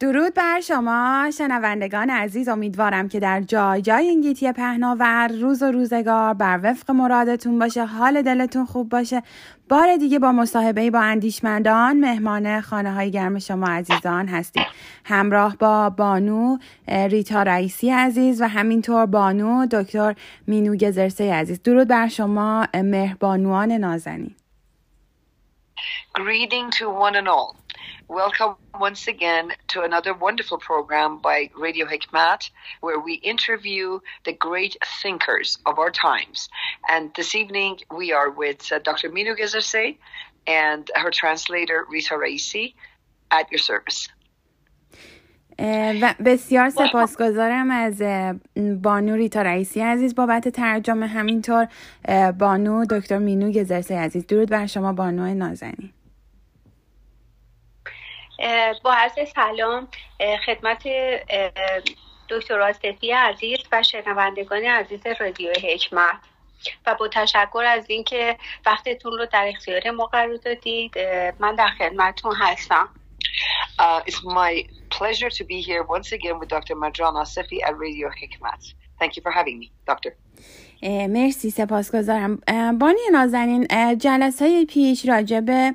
درود بر شما شنوندگان عزیز. امیدوارم که در جای جای این گیتی پهناور روز و روزگار بر وفق مرادتون باشه حال دلتون خوب باشه. بار دیگه با مصاحبه با اندیشمندان مهمان خانه های گرم شما عزیزان هستیم. همراه با بانو ریتا رئیسی عزیز و همینطور بانو دکتر مینو گزرسه عزیز. درود بر شما مهربانوان نازنین. Greeting to one and all. Welcome once again to another wonderful program by Radio Hikmat, where we interview the great thinkers of our times. And this evening we are with uh, Dr. Minu Gezerse and her translator Rita Raisi at your service. و بسیار سپاسگزارم از بانو ریتا رئیسی عزیز بابت ترجمه همینطور بانو دکتر مینو گزرسی عزیز درود بر شما بانو نازنین با عرض سلام خدمت دکتر آصفی عزیز و شنوندگان عزیز رادیو حکمت و با تشکر از اینکه وقتتون رو در اختیار ما قرار دادید من در خدمتتون هستم Uh, it's my pleasure to be here once again with Dr. Madran Asefi at Radio Hikmat. Thank you for having me, Doctor. مرسی سپاسگزارم. بانی نازنین جلسه پیش راجع به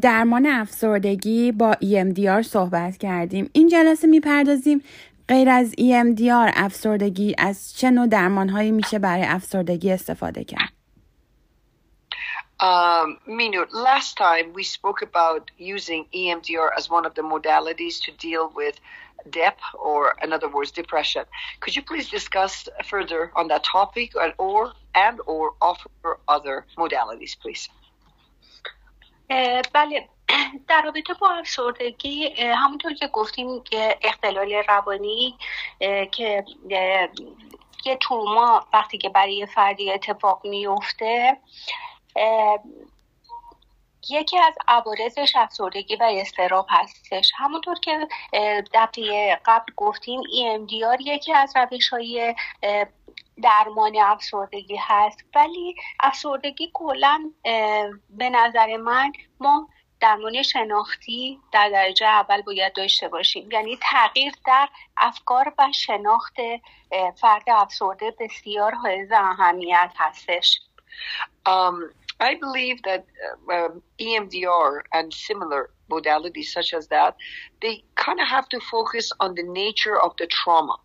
درمان افسردگی با EMDR صحبت کردیم. این جلسه می‌پردازیم غیر از EMDR افسردگی از چه نوع درمان هایی میشه برای افسردگی استفاده کرد؟ Um, Minu, last time we spoke about using EMDR as one of the modalities to deal with DEP, or in other words, depression. Could you please discuss further on that topic, and or and or offer other modalities, please? بله در رابطه با افسردگی همونطور که گفتیم اختلال روانی که یه تروما وقتی که برای فردی اتفاق میفته یکی از عوارضش افسردگی و استراب هستش. همونطور که دفعه قبل گفتیم EMDR یکی از روش های درمان افسردگی هست. ولی افسردگی کلا به نظر من ما درمان شناختی در درجه اول باید داشته باشیم. یعنی تغییر در افکار و شناخت فرد افسرده بسیار حائز اهمیت هستش. I believe that uh, um, EMDR and similar modalities such as that, they kind of have to focus on the nature of the trauma.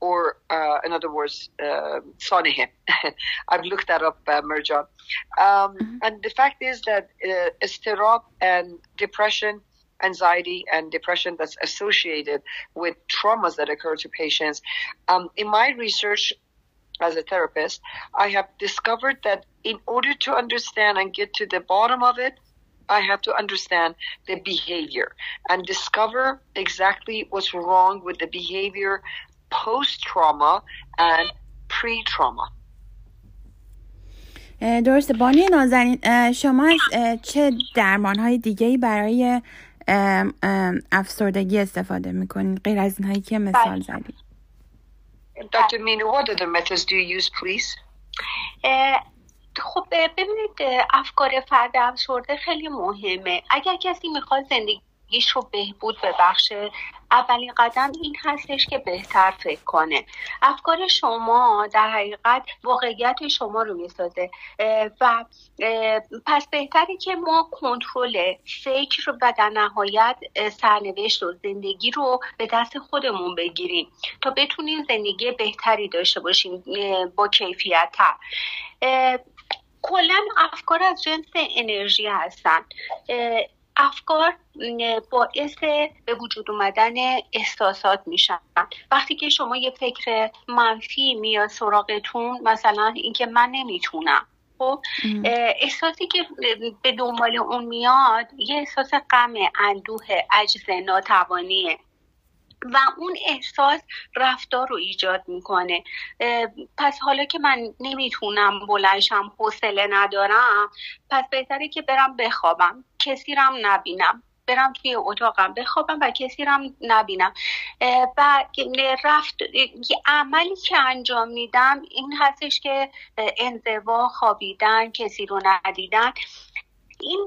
Or, uh, in other words, uh, I've looked that up, uh, Merjan. Um, mm-hmm. And the fact is that uh, and depression, anxiety and depression that's associated with traumas that occur to patients. Um, in my research, as a therapist, I have discovered that in order to understand and get to the bottom of it, I have to understand the behavior and discover exactly what's wrong with the behavior post trauma and pre trauma. درسته بانی نازنین شما از چه درمان های دیگه ای برای افسردگی استفاده میکنید غیر از اینهایی که مثال زدید Dr. Mina, what other methods do you use, please? خب ببینید افکار فرد افسرده خیلی مهمه اگر کسی می‌خواد زندگیش رو بهبود ببخشه. اولین قدم این هستش که بهتر فکر کنه. افکار شما در حقیقت واقعیت شما رو می‌سازه. و پس بهتره که ما کنترل فکر و در نهایت سرنوشت و زندگی رو به دست خودمون بگیریم تا بتونیم زندگی بهتری داشته باشیم با کیفیت کلا افکار از جنس انرژی هستن. افکار باعث به وجود اومدن احساسات میشن. وقتی که شما یه فکر منفی میاد سراغتون مثلا اینکه من نمی‌تونم خب؟ احساسی که به دنبال اون میاد یه احساس غم اندوه عجز ناتوانیه و اون احساس رفتار رو ایجاد می‌کنه. پس حالا که من نمی‌تونم بلنشم حوصله ندارم پس بهتره که برم بخوابم. کسی رم نبینم. برم توی اتاقم بخوابم و کسی رم نبینم. و رفت عملی که انجام میدم این هستش که انزوا خوابیدن کسی رو ندیدن. این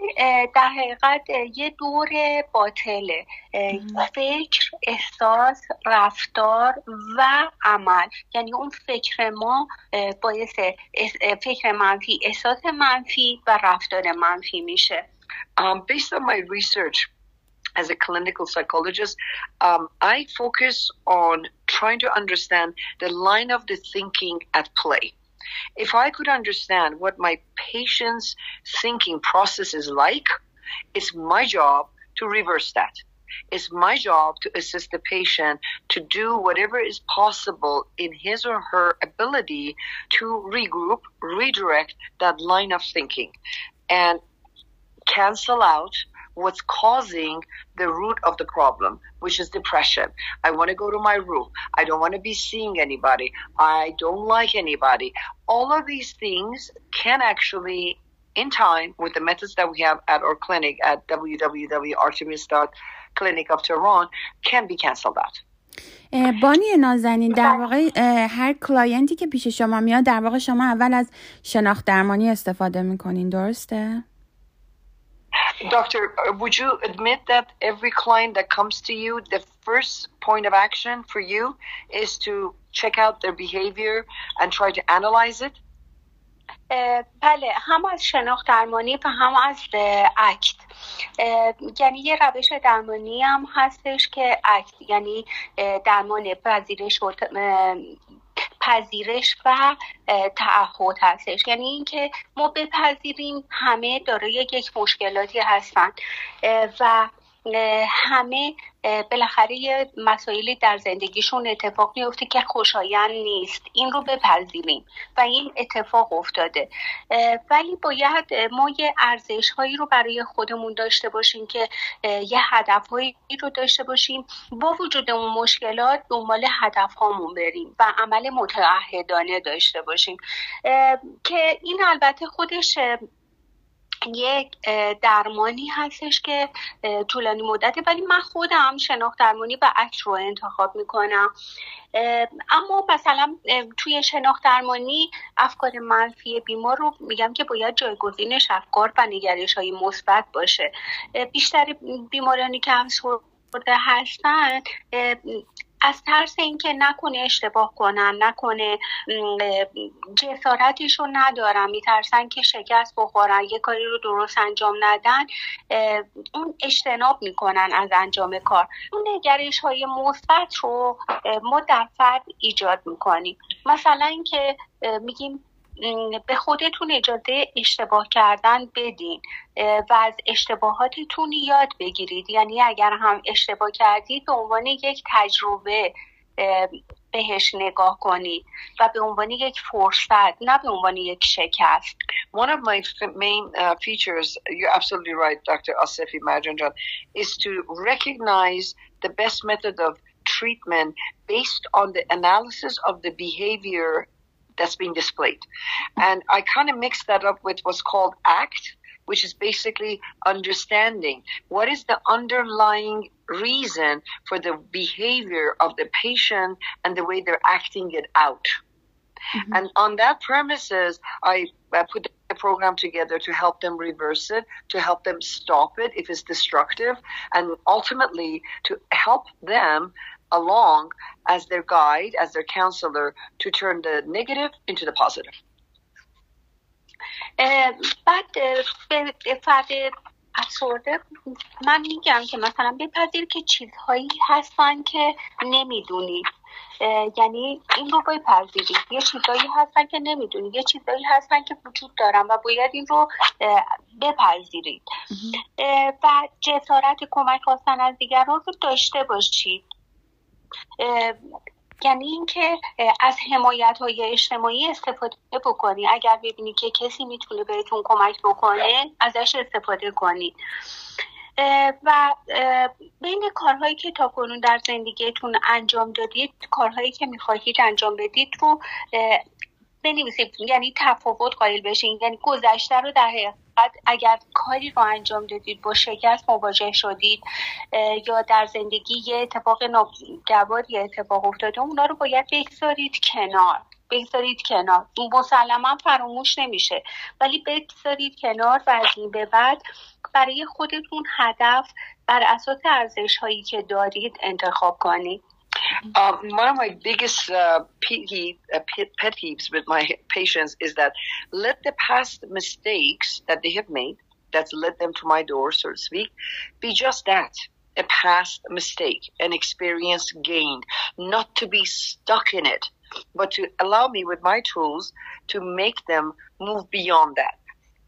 در حقیقت یه دور باطله. فکر احساس رفتار و عمل. یعنی اون فکر ما باعث فکر منفی احساس منفی و رفتار منفی میشه. Um, based on my research as a clinical psychologist, um, I focus on trying to understand the line of the thinking at play. If I could understand what my patient's thinking process is like, it's my job to reverse that. It's my job to assist the patient to do whatever is possible in his or her ability to regroup, redirect that line of thinking, and cancel out what's causing the root of the problem, which is depression. I want to go to my room. I don't want to be seeing anybody. I don't like anybody. All of these things can actually, in time, with the methods that we have at our clinic at www.artemis.clinic of Tehran, can be canceled out. بانی نازنین در واقع هر کلاینتی که پیش شما میاد در واقع شما اول از شناخت درمانی استفاده میکنین درسته؟ Doctor, uh, would you admit that every client that comes to you, the first point of action for you is to check out their behavior and try to analyze it? بله هم از شناخت درمانی و هم از اکت یعنی یه روش درمانی هم هستش که اکت یعنی درمان پذیرش و پذیرش و تعهد هستش. یعنی اینکه ما بپذیریم همه دارای یک مشکلاتی هستن. و همه بالاخره مسائلی در زندگیشون اتفاق میفته که خوشایند نیست. این رو بپذیریم و این اتفاق افتاده. ولی باید ما یه ارزش هایی رو برای خودمون داشته باشیم که یه هدف هایی رو داشته باشیم. با وجود اون مشکلات دنبال هدف هامون بریم و عمل متعهدانه داشته باشیم. که این البته خودش یک درمانی هستش که طولانی مدته ولی من خودم شناخت درمانی و عکس رو انتخاب می‌کنم. اما مثلا توی شناخت درمانی افکار منفی بیمار رو میگم که باید جایگزینش افکار و نگرش های مثبت باشه. بیشتر بیمارانی که هم هستن از ترس اینکه نکنه اشتباه کنن نکنه جسارتش رو ندارن میترسن که شکست بخورن یه کاری رو درست انجام ندن اون اجتناب می‌کنن از انجام کار. اون نگرش های مثبت رو ما در فرد ایجاد می‌کنیم. مثلا اینکه میگیم به خودتون اجازه اشتباه کردن بدین. و از اشتباهاتتون یاد بگیرید. یعنی اگر هم اشتباه کردید به عنوان یک تجربه بهش نگاه کنید. و به عنوان یک فرصت نه به عنوان یک شکست. One of my main uh, features, you're absolutely right, Dr. Asefi Majanjan, is to recognize the best method of treatment based on the analysis of the behavior that's being displayed. And I kind of mixed that up with what's called ACT, which is basically understanding what is the underlying reason for the behavior of the patient and the way they're acting it out. Mm-hmm. And on that premises, I, I put the program together to help them reverse it, to help them stop it if it's destructive, and ultimately to help them along as their guide, as their counselor, to turn the negative into the positive. بعد به فرد افسرده من میگم که مثلا بپذیر که چیزهایی هستن که نمی‌دونید. یعنی این رو بپذیرید. یه چیزهایی هستن که نمی‌دونید. یه چیزهایی هستن که وجود دارن و باید این رو بپذیرید. و جسارت کمک خواستن از دیگران رو داشته باشید. یعنی اینکه از حمایت های اجتماعی استفاده بکنی. اگر ببینی که کسی می‌تونه بهتون کمک بکنه ازش استفاده کنید و بین کارهایی که تا کنون در زندگیتون انجام دادید کارهایی که می‌خواهید انجام بدید رو بنویسید. یعنی تفاوت قائل بشین. یعنی گذشته رو در حقیقت اگر کاری رو انجام دادید با شکست مواجه شدید یا در زندگی یه اتفاق ناگواری اتفاق افتاده اونا رو باید بگذارید کنار. بگذارید کنار. مسلما فراموش نمیشه. ولی بگذارید کنار و از این به بعد برای خودتون هدف بر اساس ارزش هایی که دارید انتخاب کنید. Um, one of my biggest uh, pet peeves with my patients is that let the past mistakes that they have made, that's led them to my door, so to speak, be just that a past mistake, an experience gained, not to be stuck in it, but to allow me with my tools to make them move beyond that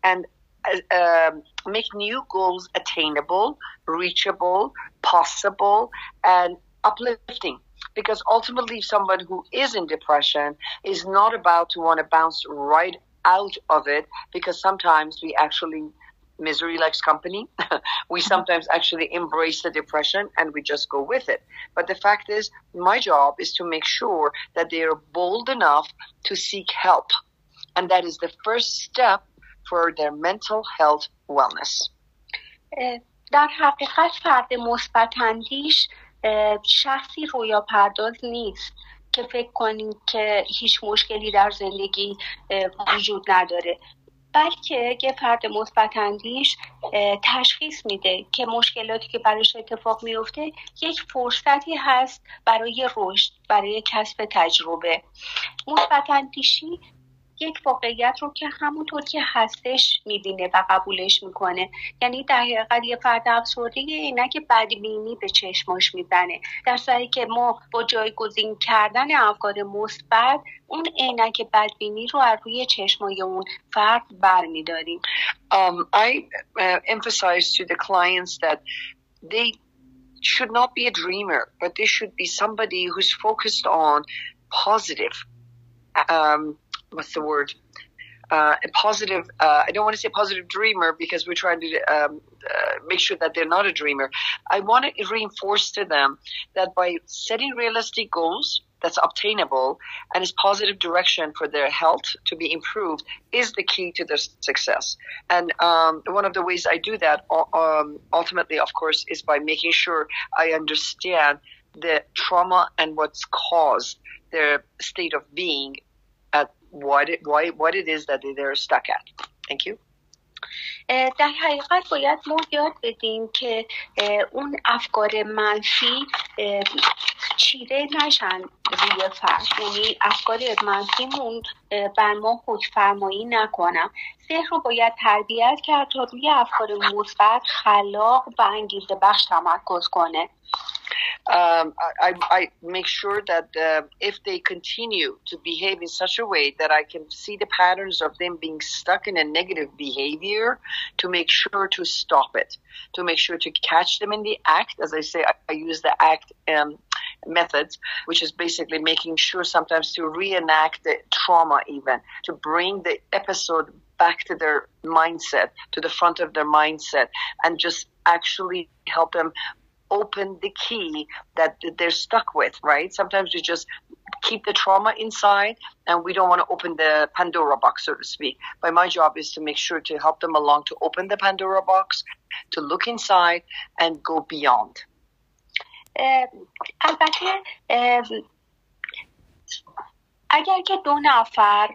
and uh, um, make new goals attainable, reachable, possible, and uplifting Because ultimately, someone who is in depression is not about to want to bounce right out of it because sometimes we actually misery likes company. we mm-hmm. sometimes actually embrace the depression and we just go with it. But the fact is, my job is to make sure that they are bold enough to seek help. And that is the first step for their mental health wellness. در حقیقت فرد مثبت شخصی رویا پرداز نیست که فکر کنیم که هیچ مشکلی در زندگی وجود نداره. بلکه یه فرد مثبت اندیش تشخیص میده که مشکلاتی که براش اتفاق میفته یک فرصتی هست برای رشد برای کسب تجربه. مثبت اندیشی یک واقعیت رو که همونطور که هستش می‌بینه و قبولش می‌کنه. یعنی در حقیقت یه فرد افسرده که بدبینی به چشماش می‌زنه. در صورتی که ما با جایگزین کردن افکار مثبت اون عینک بدبینی رو از روی چشمای اون فرد برمیداریم. Um, I uh, emphasize to the clients that they should not be a dreamer but they should be somebody who's focused on positive um, what's the word? Uh, a positive, uh, I don't want to say positive dreamer because we're trying to um, uh, make sure that they're not a dreamer. I want to reinforce to them that by setting realistic goals that's obtainable and is positive direction for their health to be improved is the key to their success. And um, one of the ways I do that um, ultimately, of course, is by making sure I understand the trauma and what's caused their state of being what it, why, what it is that they're stuck at. Thank you. در حقیقت باید ما یاد بدیم که اون افکار منفی چیره نشن روی فرد یعنی افکار منفیمون بر ما حکفرمایی نکنم ذهن رو باید تربیت کرد تا روی افکار مثبت خلاق و انگیزه بخش تمرکز کنه um, I, I, make sure that uh, if they continue to behave in such a way that I can see the patterns of them being stuck in a negative behavior, to make sure to stop it, to make sure to catch them in the act. As I say, I, I use the act um, methods, which is basically making sure sometimes to reenact the trauma, even to bring the episode back to their mindset, to the front of their mindset, and just actually help them open the key that they're stuck with, right? Sometimes we just keep the trauma inside and we don't want to open the Pandora box, so to speak. But my job is to make sure to help them along to open the Pandora box, to look inside and go beyond. البته اگر که دو نفر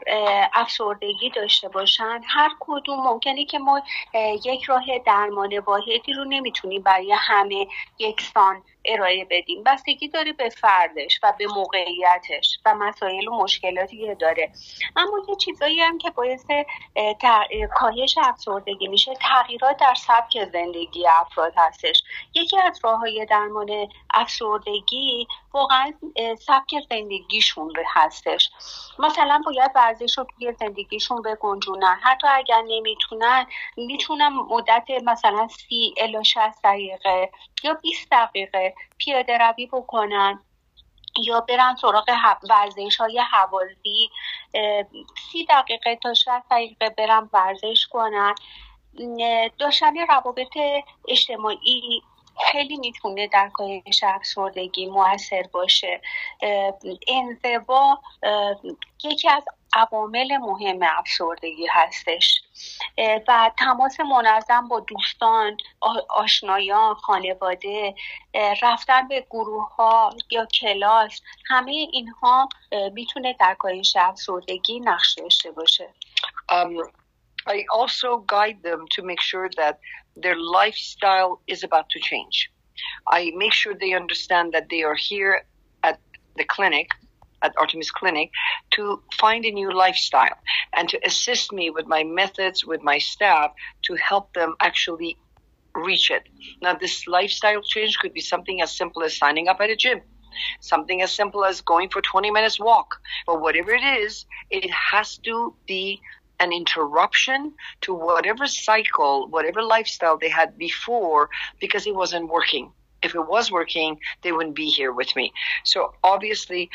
افسردگی داشته باشن هر کدوم ممکنه که ما یک راه درمان واحدی رو نمی‌تونیم برای همه یکسان ارائه بدیم. بستگی داره به فردش و به موقعیتش و مسائل و مشکلاتی که داره. اما یه چیزایی هم که باعث کاهش افسردگی میشه تغییرات در سبک زندگی افراد هستش. یکی از راه های درمان افسردگی واقعا سبک زندگیشون هستش. مثلا باید ورزش رو توی زندگیشون بگنجونن. حتی اگر نمی‌تونن می‌تونن مدت مثلا سی الا 60 دقیقه یا 20 دقیقه پیاده روی بکنن یا برن سراغ ورزش های حوازی سی دقیقه تا 60 دقیقه برن ورزش کنن. داشتن روابط اجتماعی خیلی می‌تونه در کاهش افسردگی موثر باشه. انزوا یکی از عوامل مهم افسردگی هستش. و تماس منظم با دوستان آشنایان خانواده رفتن به گروه ها یا کلاس همه اینها می‌تونه در کاهش افسردگی نقش داشته باشه um, I also guide them to make sure that their lifestyle is about to change. I make sure they understand that they are here at the clinic at Artemis Clinic to find a new lifestyle and to assist me with my methods, with my staff to help them actually reach it. Now, this lifestyle change could be something as simple as signing up at a gym. Something as simple as going for 20 minutes walk. But whatever it is, it has to be an interruption to whatever cycle, whatever lifestyle they had before because it wasn't working if it was working, they wouldn't be here with me. So obviously,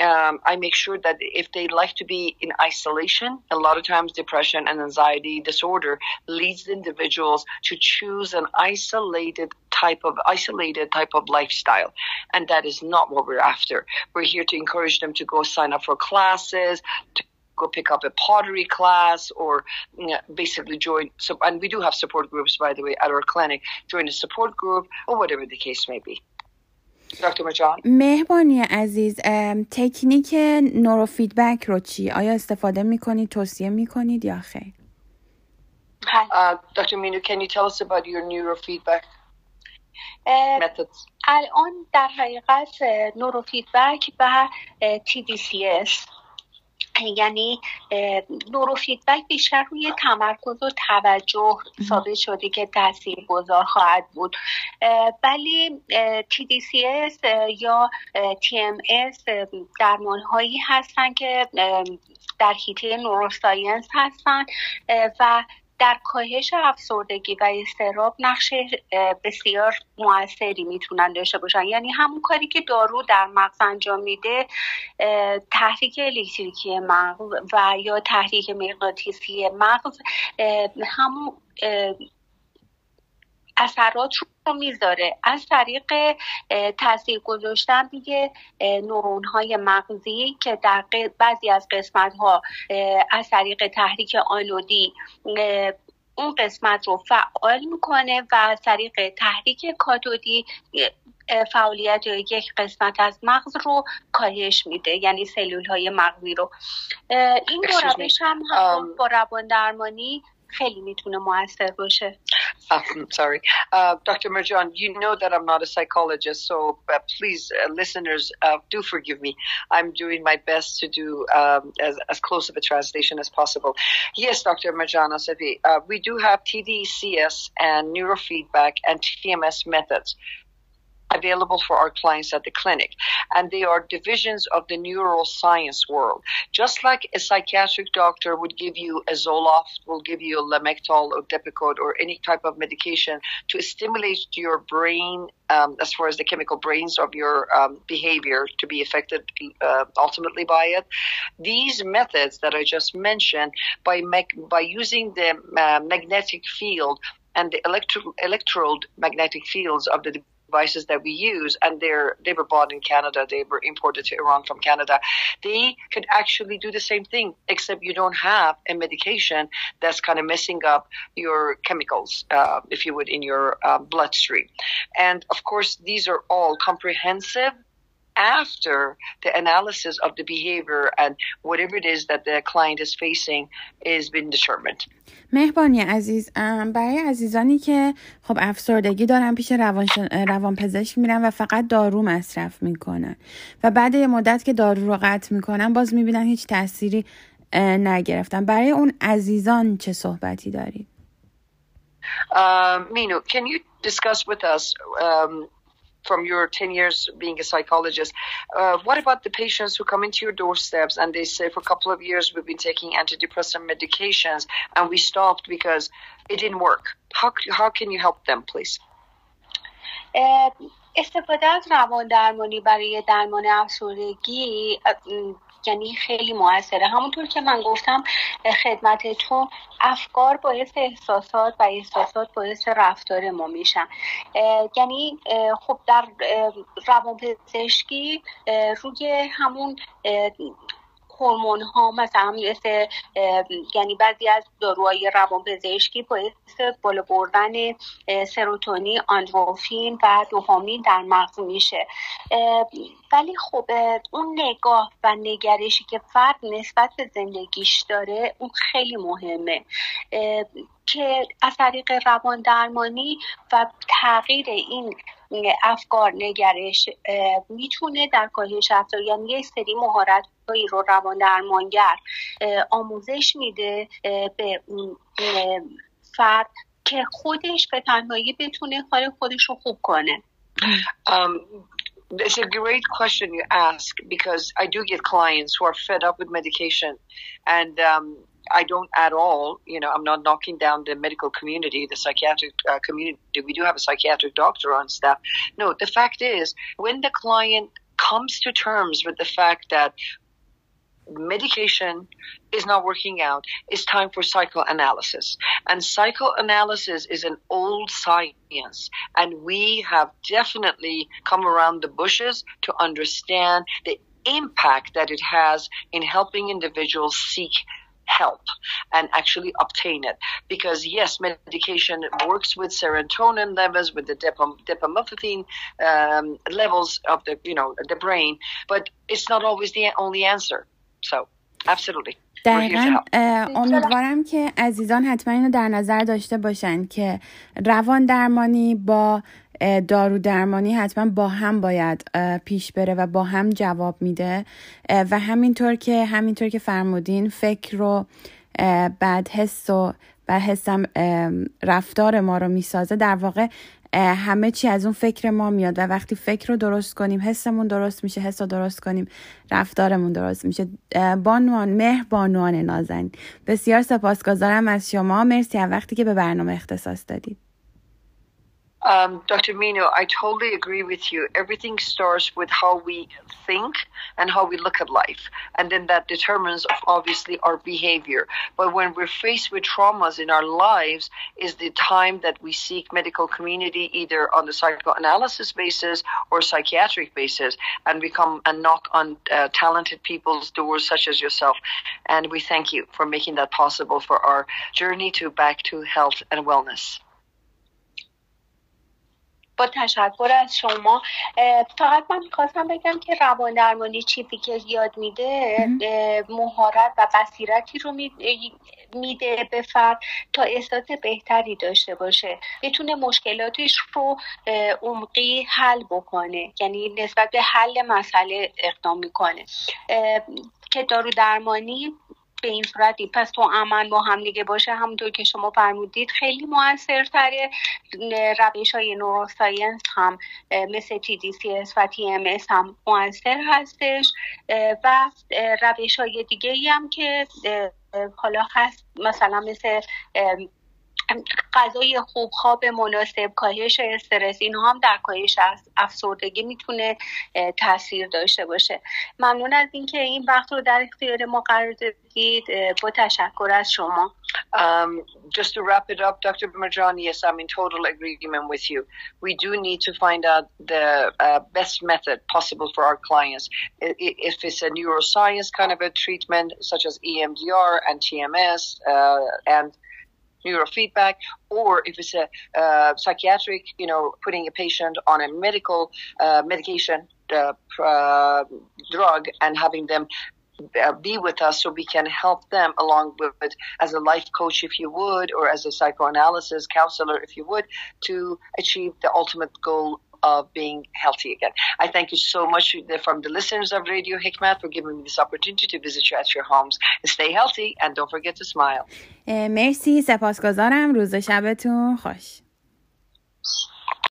um, I make sure that if they like to be in isolation, a lot of times depression and anxiety disorder leads individuals to choose an isolated type of isolated type of lifestyle, and that is not what we're after. We're here to encourage them to go sign up for classes. To go pick up a pottery class or you know, basically join so and we do have support groups by the way at our clinic join a support group or whatever the case may be مهبانی عزیز تکنیک نورو فیدبک رو چی؟ آیا استفاده می‌کنید توصیه می‌کنید یا خیر؟ Dr. Minu, can you tell us about your neurofeedback methods? الان در حقیقت نورو فیدبک و TDCS یعنی نورو فیدبک بیشتر روی تمرکز و توجه ثابت شده که تاثیر گذار خواهد بود. ولی TDCS یا TMS درمان هایی هستن که در حیطه نوروساینس هستن و در کاهش افسردگی و استراب نقش بسیار موثری می‌تونن داشته باشن. یعنی همون کاری که دارو در مغز انجام میده تحریک الکتریکی مغز و یا تحریک مغناطیسی مغز همون اثرات رو می‌ذاره. از طریق تاثیر گذاشتن روی نورون های مغزی که در بعضی از قسمت ها از طریق تحریک آنودی اون قسمت رو فعال می‌کنه و از طریق تحریک کاتودی فعالیت یک قسمت از مغز رو کاهش میده یعنی سلول های مغزی رو. این دو روش هم با روان درمانی خیلی میتونه موثر باشه I'm sorry. Uh, Dr. Marjan, you know that I'm not a psychologist, so uh, please, uh, listeners, uh, do forgive me. I'm doing my best to do um, as, as close of a translation as possible. Yes, Dr. Marjan Asafi, uh, we do have TDCS and neurofeedback and TMS methods available for our clients at the clinic. And they are divisions of the neuroscience world. Just like a psychiatric doctor would give you a Zoloft, will give you a Lamictal or Depakote or any type of medication to stimulate your brain um, as far as the chemical brains of your um, behavior to be affected uh, ultimately by it. These methods that I just mentioned, by by using the uh, magnetic field and the electro- electrode magnetic fields of the devices that we use, and they're they were bought in Canada. They were imported to Iran from Canada. They could actually do the same thing, except you don't have a medication that's kind of messing up your chemicals, uh, if you would, in your uh, bloodstream. And of course, these are all comprehensive after the analysis of the behavior and whatever it is that the client is facing is been determined. مهبانی عزیز برای عزیزانی که خب افسردگی دارن پیش روان, روان پزشک میرن و فقط دارو مصرف می‌کنن و بعد یه مدت که دارو رو قطع می‌کنن باز می‌بینن هیچ تأثیری نگرفتن برای اون عزیزان چه صحبتی دارید؟ مینو can you discuss with us um, from your 10 years being a psychologist. Uh, what about the patients who come into your doorsteps and they say, for a couple of years, we've been taking antidepressant medications and we stopped because it didn't work? How, how can you help them, please? استفاده از روان درمانی برای درمان افسردگی یعنی خیلی موثره. همونطور که من گفتم خدمتتون افکار باعث احساسات و احساسات باعث رفتار ما میشن. یعنی خب در روانپزشکی روی همون هورمون ها مثلا مثل یعنی بعضی از داروهای روانپزشکی باعث بالا بردن سروتونین آندروفین و دوپامین در مغز میشه. ولی خب اون نگاه و نگرشی که فرد نسبت به زندگیش داره اون خیلی مهمه. که از طریق روان درمانی و تغییر این افکار نگرش می‌تونه در کاهش افزار یعنی یه سری مهارت رو روان درمانگر آموزش میده به فرد که خودش به تنهایی بتونه حال خودش رو خوب کنه. Um, It's a great question you ask because I do get clients who are fed up with medication and um, I don't at all, you know, I'm not knocking down the medical community, the psychiatric uh, community. We do have a psychiatric doctor on staff. No, the fact is, when the client comes to terms with the fact that medication is not working out, it's time for psychoanalysis. And psychoanalysis is an old science, and we have definitely come around the bushes to understand the impact that it has in helping individuals seek help and actually obtain it. Because yes, medication works with serotonin levels, with the dopamine um, levels of the you know the brain, but it's not always the only answer. So absolutely. دقیقا امیدوارم که عزیزان حتما اینو در نظر داشته باشن که روان درمانی با دارو درمانی حتما با هم باید پیش بره و با هم جواب میده. و همینطور که همینطور که فرمودین فکر رو بعد حس و بعد حسم رفتار ما رو می‌سازه. در واقع همه چی از اون فکر ما میاد و وقتی فکر رو درست کنیم حسمون درست میشه حس رو درست کنیم رفتارمون درست میشه. بانوان مهر بانوان نازنین. بسیار سپاسگزارم از شما. مرسی از وقتی که به برنامه اختصاص دادید. Um, Dr. Mino, I totally agree with you. Everything starts with how we think and how we look at life. And then that determines, obviously, our behavior. But when we're faced with traumas in our lives, is the time that we seek medical community either on the psychoanalysis basis or psychiatric basis and become a knock on uh, talented people's doors, such as yourself. And we thank you for making that possible for our journey to back to health and wellness. با تشکر از شما فقط من می‌خواستم بگم که روان درمانی چیزی که یاد میده مهارت و بصیرتی رو میده به فرد تا احساس بهتری داشته باشه. بتونه مشکلاتش رو عمقی حل بکنه یعنی نسبت به حل مسئله اقدام می‌کنه. که دارو درمانی به این صورتی. پس تو امن با هم دیگه باشه. همونطور که شما فرمودید خیلی موثرتره. روش های نوروساینس هم مثل اس و اس هم موثر هستش. و روش های دیگه ای هم که حالا هست. مثلا مثل غذای خوب خواب مناسب کاهش استرس اینها هم در کاهش افسردگی می‌تونه تاثیر داشته باشه ممنون از اینکه این وقت رو در اختیار ما قرار دادید با تشکر از شما Um, just to wrap it up, Dr. Marjani, yes, I'm in total agreement with you. We do need to find out the uh, best method possible for our clients. If it's a neuroscience kind of a treatment, such as EMDR and TMS, uh, and neurofeedback, or if it's a uh, psychiatric, you know, putting a patient on a medical uh, medication uh, uh drug and having them uh, be with us so we can help them along with as a life coach if you would or as a psychoanalysis counselor if you would to achieve the ultimate goal of being healthy again. I thank you so much from the listeners of Radio Hikmat for giving me this opportunity to visit you at your homes. Stay healthy and don't forget to smile. مرسی سپاسگزارم روز شبتون خوش